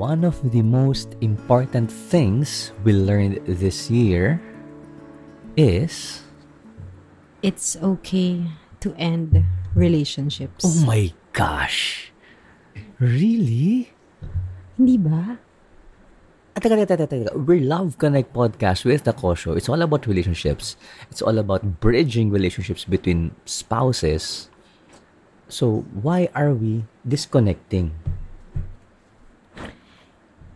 one of the most important things we learned this year is It's okay to end relationships. Oh my gosh. Really? Hindi ba? Ah, teka, teka, teka, teka. We're Love Connect podcast with the Kosho. It's all about relationships. It's all about bridging relationships between spouses. So, why are we disconnecting?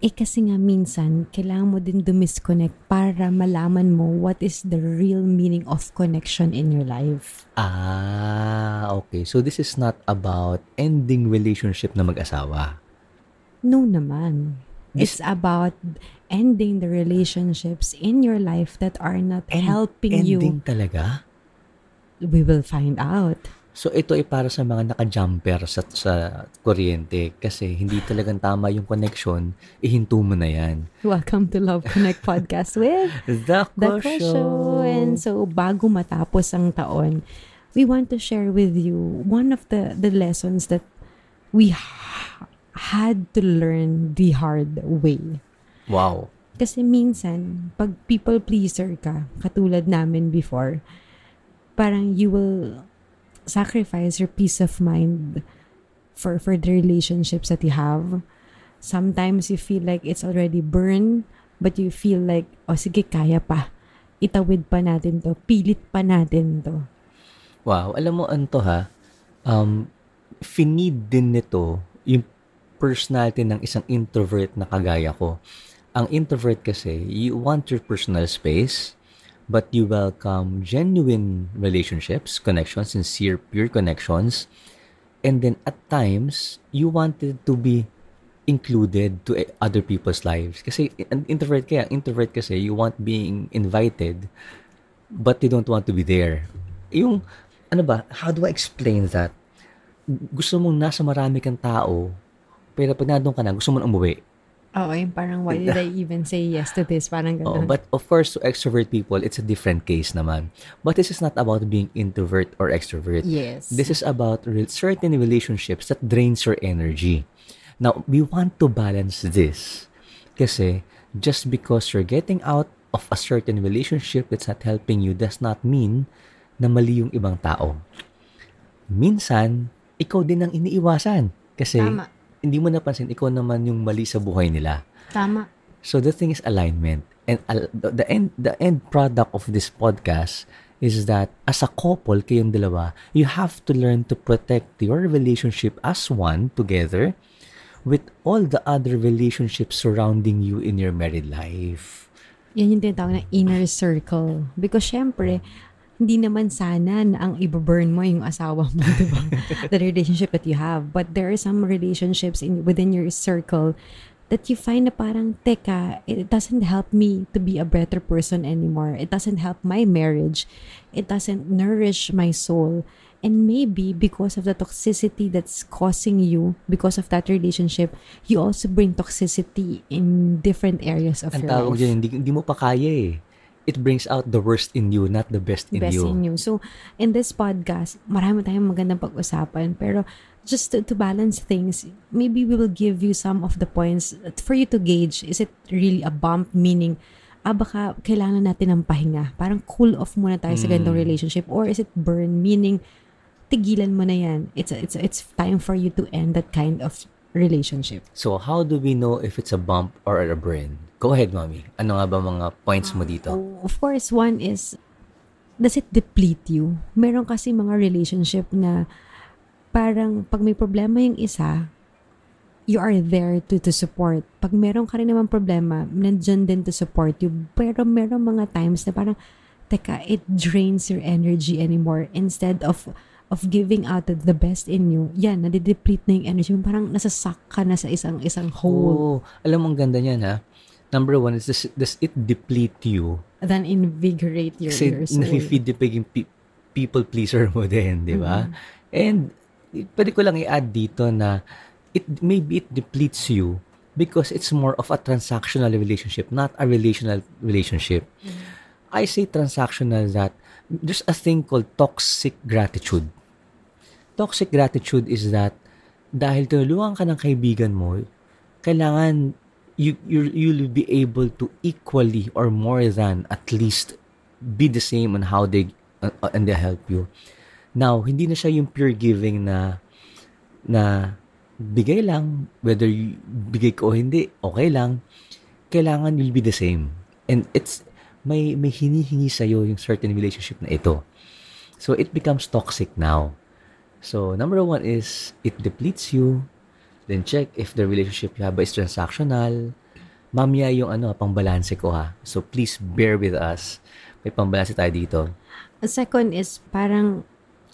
Eh kasi nga minsan, kailangan mo din dumisconnect para malaman mo what is the real meaning of connection in your life. Ah, okay. So, this is not about ending relationship na mag-asawa. No naman. This- It's about ending the relationships in your life that are not End- helping ending you. talaga? We will find out. So, ito ay para sa mga naka-jumper sa, sa kuryente kasi hindi talagang tama yung connection, ihinto mo na yan. Welcome to Love Connect Podcast with The The Kosho. Show. And so, bago matapos ang taon, we want to share with you one of the, the lessons that we ha- had to learn the hard way. Wow. Kasi minsan, pag people pleaser ka, katulad namin before, parang you will sacrifice your peace of mind for for the relationships that you have. Sometimes you feel like it's already burned, but you feel like, oh sige, kaya pa. Itawid pa natin to. Pilit pa natin to. Wow, alam mo anto ha, um, finid din nito yung personality ng isang introvert na kagaya ko. Ang introvert kasi, you want your personal space, but you welcome genuine relationships, connections, sincere, pure connections. And then at times, you wanted to be included to eh, other people's lives. Kasi introvert kaya, introvert kasi, you want being invited, but you don't want to be there. Yung, ano ba, how do I explain that? Gusto mong nasa marami kang tao, pero pag nandun ka na, gusto mong umuwi. Oo, yung parang, why did I even say yes to this? Parang Oh, ganun. but of course, to extrovert people, it's a different case naman. But this is not about being introvert or extrovert. yes. This is about re- certain relationships that drains your energy. Now, we want to balance this. Kasi, just because you're getting out of a certain relationship that's not helping you does not mean na mali yung ibang tao. Minsan, ikaw din ang iniiwasan. Kasi, Tama. Hindi mo napansin, ikaw naman yung mali sa buhay nila. Tama. So the thing is alignment. And al- the end the end product of this podcast is that as a couple kayong dalawa, you have to learn to protect your relationship as one together with all the other relationships surrounding you in your married life. Yan yung tinatawag na inner circle. Because syempre, hindi naman sana na ang ibaburn mo yung asawa mo, di ba? The relationship that you have. But there are some relationships in within your circle that you find na parang, teka, it doesn't help me to be a better person anymore. It doesn't help my marriage. It doesn't nourish my soul. And maybe because of the toxicity that's causing you, because of that relationship, you also bring toxicity in different areas of Ang your tawag life. dyan, hindi, hindi mo pa kaya eh. It brings out the worst in you, not the best in best you. in you. So, in this podcast, marami tayong magandang pag-usapan. Pero, just to, to balance things, maybe we will give you some of the points for you to gauge. Is it really a bump? Meaning, ah, baka kailangan natin ng pahinga. Parang cool off muna tayo sa ganitong relationship. Or is it burn? Meaning, tigilan mo na yan. It's, it's, it's time for you to end that kind of relationship. So how do we know if it's a bump or a burn? Go ahead, mommy. Ano nga ba mga points mo dito? Of course, one is, does it deplete you? Meron kasi mga relationship na parang pag may problema yung isa, you are there to to support. Pag meron ka rin naman problema, nandyan din to support you. Pero meron mga times na parang, teka, it drains your energy anymore instead of of giving out the, best in you. Yan, nadideplete na yung energy. Parang nasasak ka na sa isang isang hole. Oh, alam mo ang ganda niyan ha. Number one is does, does it deplete you? Then invigorate your, Kasi your soul. nafe-feed yung pe- people pleaser mo din, di ba? And pwede ko lang i-add dito na it maybe it depletes you because it's more of a transactional relationship, not a relational relationship. I say transactional that there's a thing called toxic gratitude. Toxic gratitude is that dahil tinulungan ka ng kaibigan mo, kailangan you, you, you'll be able to equally or more than at least be the same on how they uh, and they help you. Now, hindi na siya yung pure giving na na bigay lang, whether you, bigay ko o hindi, okay lang. Kailangan you'll be the same. And it's, may, may hinihingi sa'yo yung certain relationship na ito. So, it becomes toxic now. So, number one is, it depletes you. Then, check if the relationship you have is transactional. Mamaya yung ano, pangbalanse ko ha. So, please bear with us. May pangbalanse tayo dito. A second is parang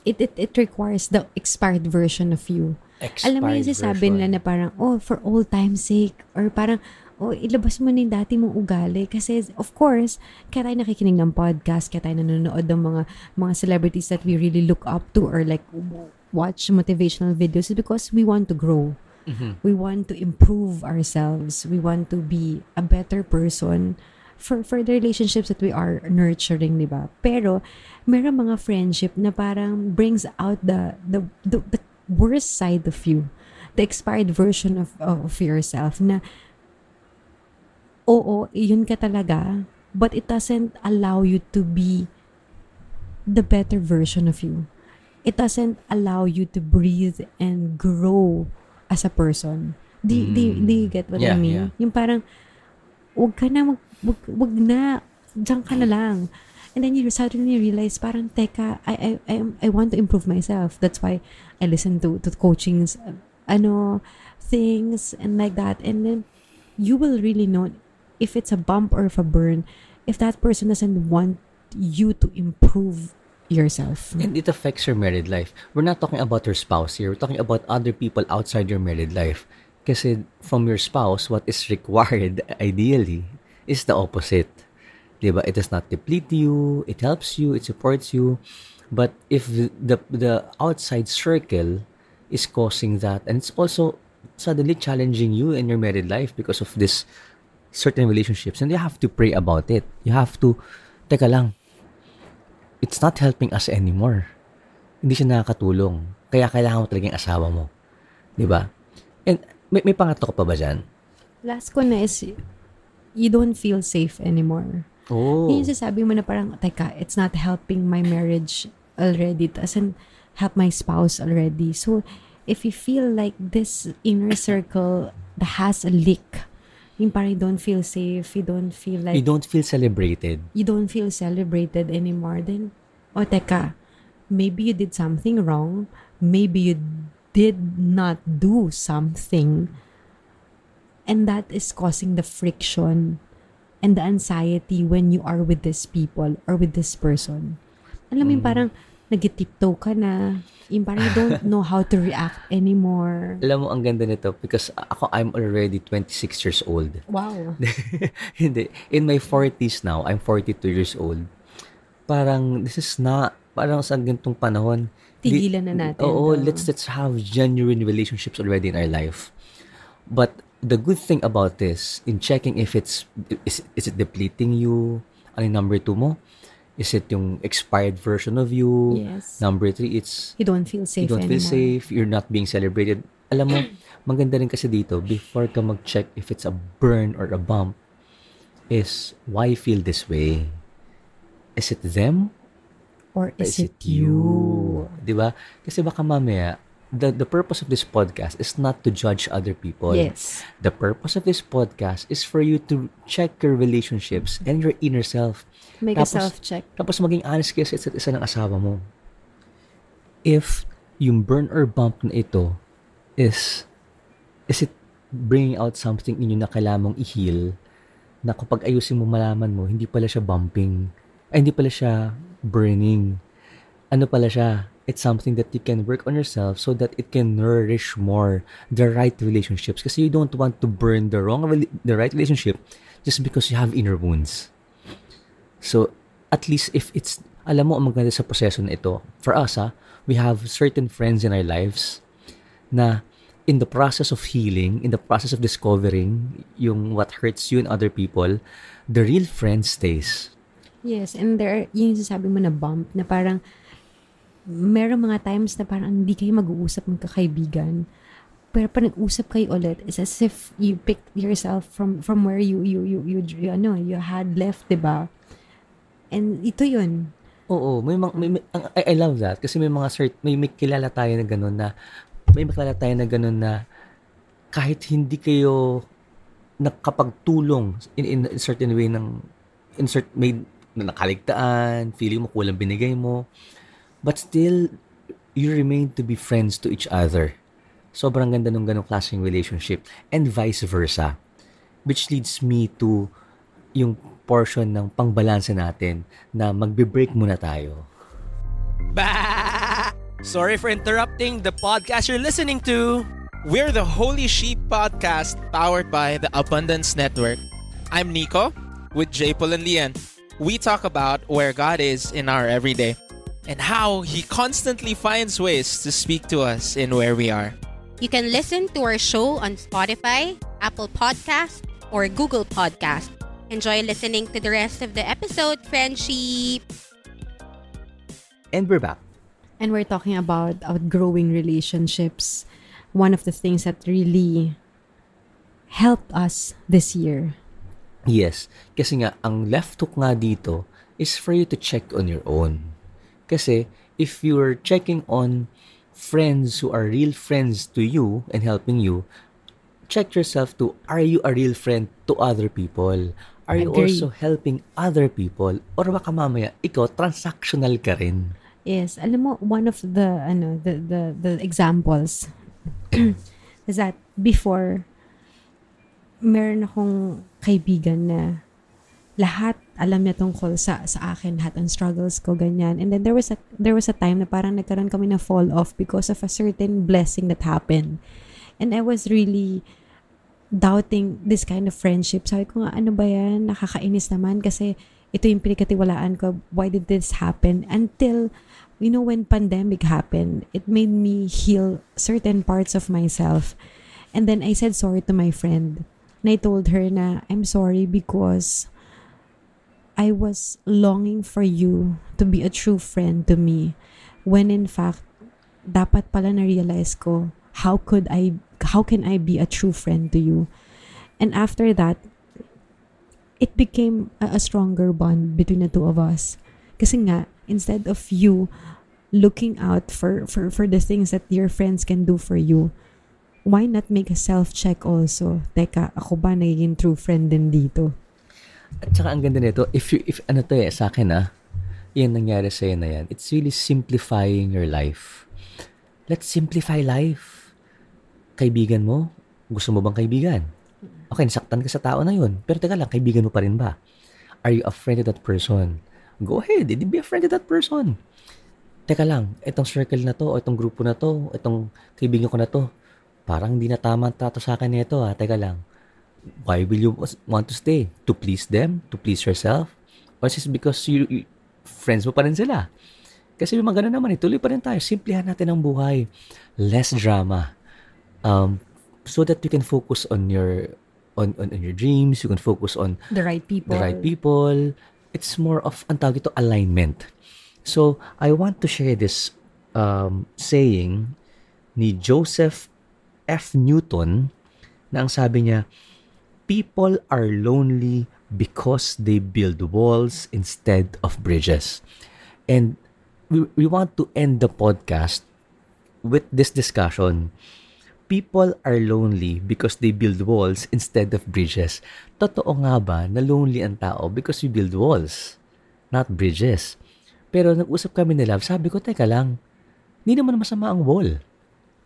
it, it, it requires the expired version of you. Expired Alam mo yung version. nila na parang, oh, for all time's sake. Or parang, oh, ilabas mo na yung dati mong ugali. Kasi, of course, kaya tayo nakikinig ng podcast, kaya tayo nanonood ng mga, mga celebrities that we really look up to or like watch motivational videos is because we want to grow. Mhm. We want to improve ourselves. We want to be a better person for for the relationships that we are nurturing, ba? Pero meron mga friendship na parang brings out the the the, the worst side of you. The expired version of of yourself na oo, yun ka talaga, but it doesn't allow you to be the better version of you. It doesn't allow you to breathe and grow as a person. Do, you- do, do you get what I Yeah, mean? yeah. Yung parang, wag ka na, mag, wag, wag na, diyan ka na lang. And then you suddenly realize, parang, teka, I, I, I, I want to improve myself. That's why I listen to, to coachings, uh, ano, things, and like that. And then, you will really know if it's a bump or if a burn, if that person doesn't want you to improve yourself. And it affects your married life. We're not talking about your spouse here. We're talking about other people outside your married life. Kasi from your spouse, what is required, ideally, is the opposite. Diba? It does not deplete you, it helps you, it supports you. But if the, the, outside circle is causing that, and it's also suddenly challenging you in your married life because of this certain relationships, and you have to pray about it. You have to, teka lang, it's not helping us anymore. Hindi siya nakakatulong. Kaya kailangan mo talaga yung asawa mo. Di ba? And may, may pangatlo ka pa ba dyan? Last ko na is, you don't feel safe anymore. Oh. Yun yung sasabi mo na parang, teka, it's not helping my marriage already. It doesn't help my spouse already. So, if you feel like this inner circle that has a leak, yung parang you don't feel safe, you don't feel like, You don't feel celebrated. you don't feel celebrated anymore, then, o teka, maybe you did something wrong. Maybe you did not do something. And that is causing the friction and the anxiety when you are with this people or with this person. Alam mo yung parang nagitiptoe ka na. Yung parang you don't know how to react anymore. Alam mo, ang ganda nito because ako, I'm already 26 years old. Wow. Hindi. In my 40s now, I'm 42 years old. Parang, this is not, parang sa gantong panahon. Tigilan na natin. Oo, to. let's, let's have genuine relationships already in our life. But the good thing about this, in checking if it's, is, is it depleting you? Ano yung number two mo? Is it yung expired version of you? Yes. Number three, it's You don't feel safe you don't anymore. feel safe, you're not being celebrated. Alam mo, maganda rin kasi dito, before ka mag-check if it's a burn or a bump, is why you feel this way? Is it them? Or Or is, it you? Di ba? Kasi baka mamaya, the, the purpose of this podcast is not to judge other people. Yes. The purpose of this podcast is for you to check your relationships and your inner self. Make Tapos- a self-check. Tapos maging honest kayo sa isa't isa ng asawa mo. If yung burn or bump na ito is, is it bringing out something in you na kailangan mong i-heal na kapag ayusin mo malaman mo, hindi pala siya bumping, ay hindi pala siya burning. Ano pala siya? It's something that you can work on yourself so that it can nourish more the right relationships. Kasi you don't want to burn the wrong, the right relationship just because you have inner wounds. So, at least if it's, alam mo ang maganda sa proseso na ito, for us ha, we have certain friends in our lives na in the process of healing, in the process of discovering yung what hurts you and other people, the real friend stays. Yes, and there, yun yung sasabi mo na bump, na parang, meron mga times na parang hindi kayo mag-uusap magkakaibigan. pero pa nag-usap kayo ulit, it's as if you picked yourself from from where you you you you, you, ano, you had left, 'di ba? And ito 'yun. Oo, may, mga, may, may I, I love that kasi may mga cert, may, may kilala tayo na gano'n na may makilala tayo na gano'n na kahit hindi kayo nakapagtulong in, in a certain way ng insert may na nakaligtaan, feeling mo kulang binigay mo, but still you remain to be friends to each other. Sobrang ganda ng ganong klaseng relationship and vice versa. Which leads me to yung portion ng pangbalanse natin na magbe-break muna tayo. Bah! Sorry for interrupting the podcast you're listening to. We're the Holy Sheep Podcast powered by the Abundance Network. I'm Nico with J. Paul and Lian. We talk about where God is in our everyday and how He constantly finds ways to speak to us in where we are. You can listen to our show on Spotify, Apple Podcast, or Google Podcast. Enjoy listening to the rest of the episode, friendship. And we're back. And we're talking about outgrowing relationships. One of the things that really helped us this year. Yes, kasi nga ang left hook nga dito is for you to check on your own. Kasi if you're checking on friends who are real friends to you and helping you, check yourself to are you a real friend to other people? Are you Agree. also helping other people? Or baka mamaya, ikaw, transactional ka rin. Yes, alam mo one of the ano the the the examples is that before meron akong kaibigan na lahat alam niya tungkol sa sa akin, lahat ng struggles ko ganyan. And then there was a there was a time na parang nagkaroon kami na fall off because of a certain blessing that happened. And I was really doubting this kind of friendship. Sabi ko nga, ano ba yan? Nakakainis naman kasi ito yung pinagkatiwalaan ko. Why did this happen? Until, you know, when pandemic happened, it made me heal certain parts of myself. And then I said sorry to my friend. And I told her na, I'm sorry because I was longing for you to be a true friend to me. When in fact, dapat pala na-realize ko, how could I, how can I be a true friend to you? And after that, it became a, a stronger bond between the two of us. Kasi nga, instead of you looking out for, for, for the things that your friends can do for you, why not make a self-check also? Teka, ako ba nagiging true friend din dito? At saka ang ganda nito, if you, if ano to eh, sa akin ah, yan nangyari sa'yo na yan, it's really simplifying your life. Let's simplify life. Kaibigan mo, gusto mo bang kaibigan? Okay, nasaktan ka sa tao na yun. Pero teka lang, kaibigan mo pa rin ba? Are you a friend to that person? Go ahead, edi be a friend to that person. Teka lang, itong circle na to, o itong grupo na to, itong kaibigan ko na to, parang hindi na tama ang trato sa akin nito ah. Teka lang, why will you want to stay? To please them? To please yourself? Or is it because you, you- friends mo pa rin sila? Kasi yung mga ganun naman, eh, tuloy pa rin tayo. Simplihan natin ang buhay. Less drama. Um, so that you can focus on your on, on, on your dreams, you can focus on The right people. the right people. It's more of, ang tawag ito, alignment. So, I want to share this um, saying ni Joseph F. Newton na ang sabi niya, people are lonely because they build walls instead of bridges. And we, we want to end the podcast with this discussion. People are lonely because they build walls instead of bridges. Totoo nga ba na lonely ang tao because we build walls, not bridges? Pero nag-usap kami ni Love, sabi ko, teka lang, hindi naman masama ang wall.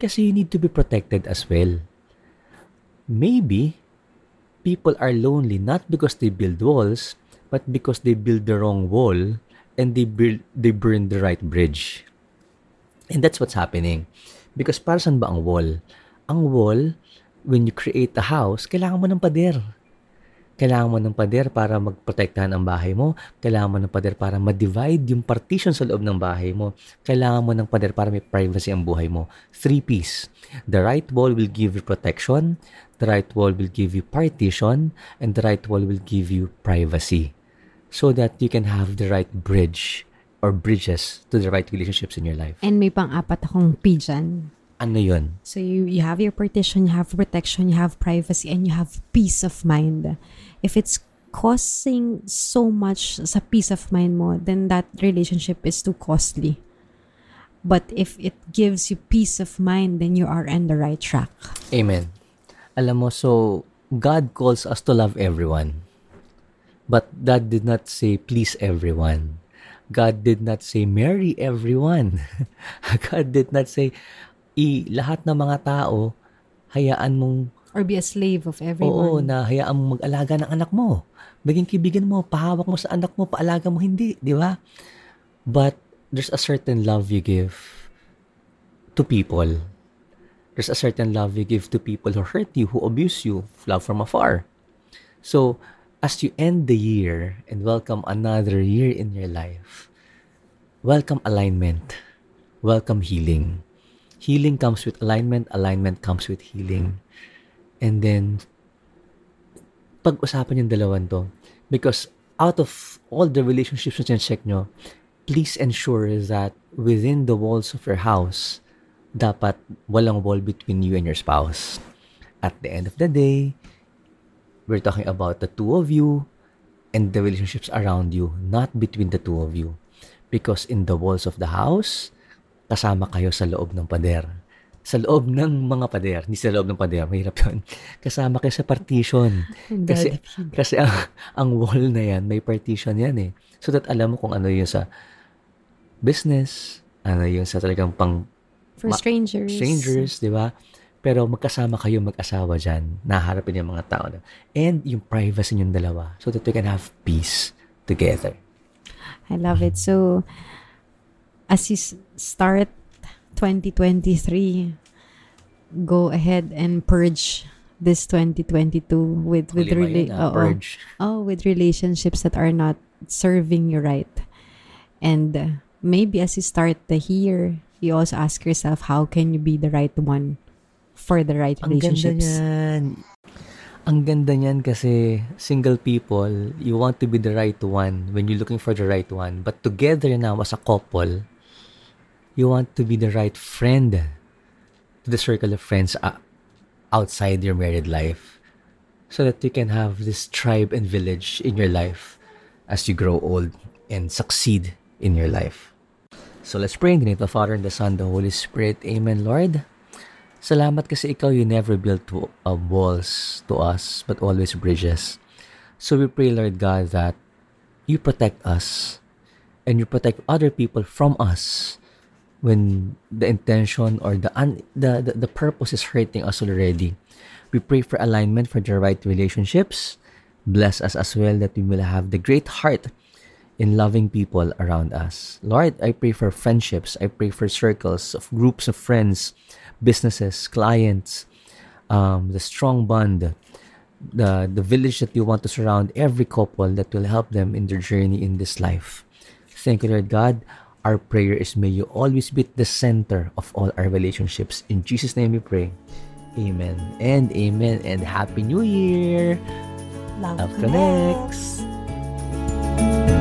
Kasi you need to be protected as well. Maybe, people are lonely not because they build walls, but because they build the wrong wall and they build they burn the right bridge. And that's what's happening. Because para saan ba ang wall? Ang wall, when you create a house, kailangan mo ng pader. Kailangan mo ng pader para magprotektahan ang bahay mo. Kailangan mo ng pader para ma-divide yung partition sa loob ng bahay mo. Kailangan mo ng pader para may privacy ang buhay mo. Three piece. The right wall will give you protection. The right wall will give you partition. And the right wall will give you privacy. So that you can have the right bridge or bridges to the right relationships in your life. And may pang-apat akong P dyan. Ano yun? So you you have your partition, you have protection, you have privacy, and you have peace of mind. If it's causing so much sa peace of mind mo, then that relationship is too costly. But if it gives you peace of mind, then you are on the right track. Amen. Alam mo, so, God calls us to love everyone. But God did not say, please everyone. God did not say, marry everyone. God did not say, i lahat ng mga tao, hayaan mong, Or be a slave of oo, everyone. na hayaan mong mag-alaga ng anak mo. Maging kaibigan mo, pahawak mo sa anak mo, paalaga mo, hindi, di ba? But there's a certain love you give to people. There's a certain love you give to people who hurt you, who abuse you, love from afar. So, as you end the year and welcome another year in your life, welcome alignment, welcome healing. Healing comes with alignment, alignment comes with healing. And then, pag-usapan yung dalawan to. Because out of all the relationships na check nyo, please ensure that within the walls of your house, dapat walang wall between you and your spouse. At the end of the day, we're talking about the two of you and the relationships around you, not between the two of you. Because in the walls of the house, kasama kayo sa loob ng pader. Sa loob ng mga pader, hindi sa loob ng pader, mahirap yun. Kasama kayo sa partition. Kasi, kasi ang, ang wall na yan, may partition yan eh. So that alam mo kung ano yung sa business, ano yung sa talagang pang For Ma- strangers. strangers, di ba? Pero magkasama kayo mag-asawa dyan, naharapin yung mga tao. na- And yung privacy yung dalawa so that you can have peace together. I love it. So, as you start 2023, go ahead and purge this 2022 with with Lima rela- purge. oh with relationships that are not serving you right. And uh, maybe as you start the year, you also ask yourself, how can you be the right one for the right Ang ganda relationships? niyan. Ang ganda niyan kasi single people, you want to be the right one when you're looking for the right one. But together now as a couple, you want to be the right friend to the circle of friends outside your married life so that you can have this tribe and village in your life as you grow old and succeed in your life. So let's pray in the name of the Father and the Son, the Holy Spirit. Amen, Lord. Salamat kasi ikaw, you never built to, uh, walls to us, but always bridges. So we pray, Lord God, that you protect us and you protect other people from us when the intention or the, un- the, the, the purpose is hurting us already. We pray for alignment for the right relationships. Bless us as well that we will have the great heart in loving people around us. Lord, I pray for friendships. I pray for circles of groups of friends, businesses, clients, um, the strong bond, the the village that you want to surround every couple that will help them in their journey in this life. Thank you, Lord God. Our prayer is may you always be the center of all our relationships. In Jesus' name we pray. Amen and amen and Happy New Year! Love, Love connects. connects.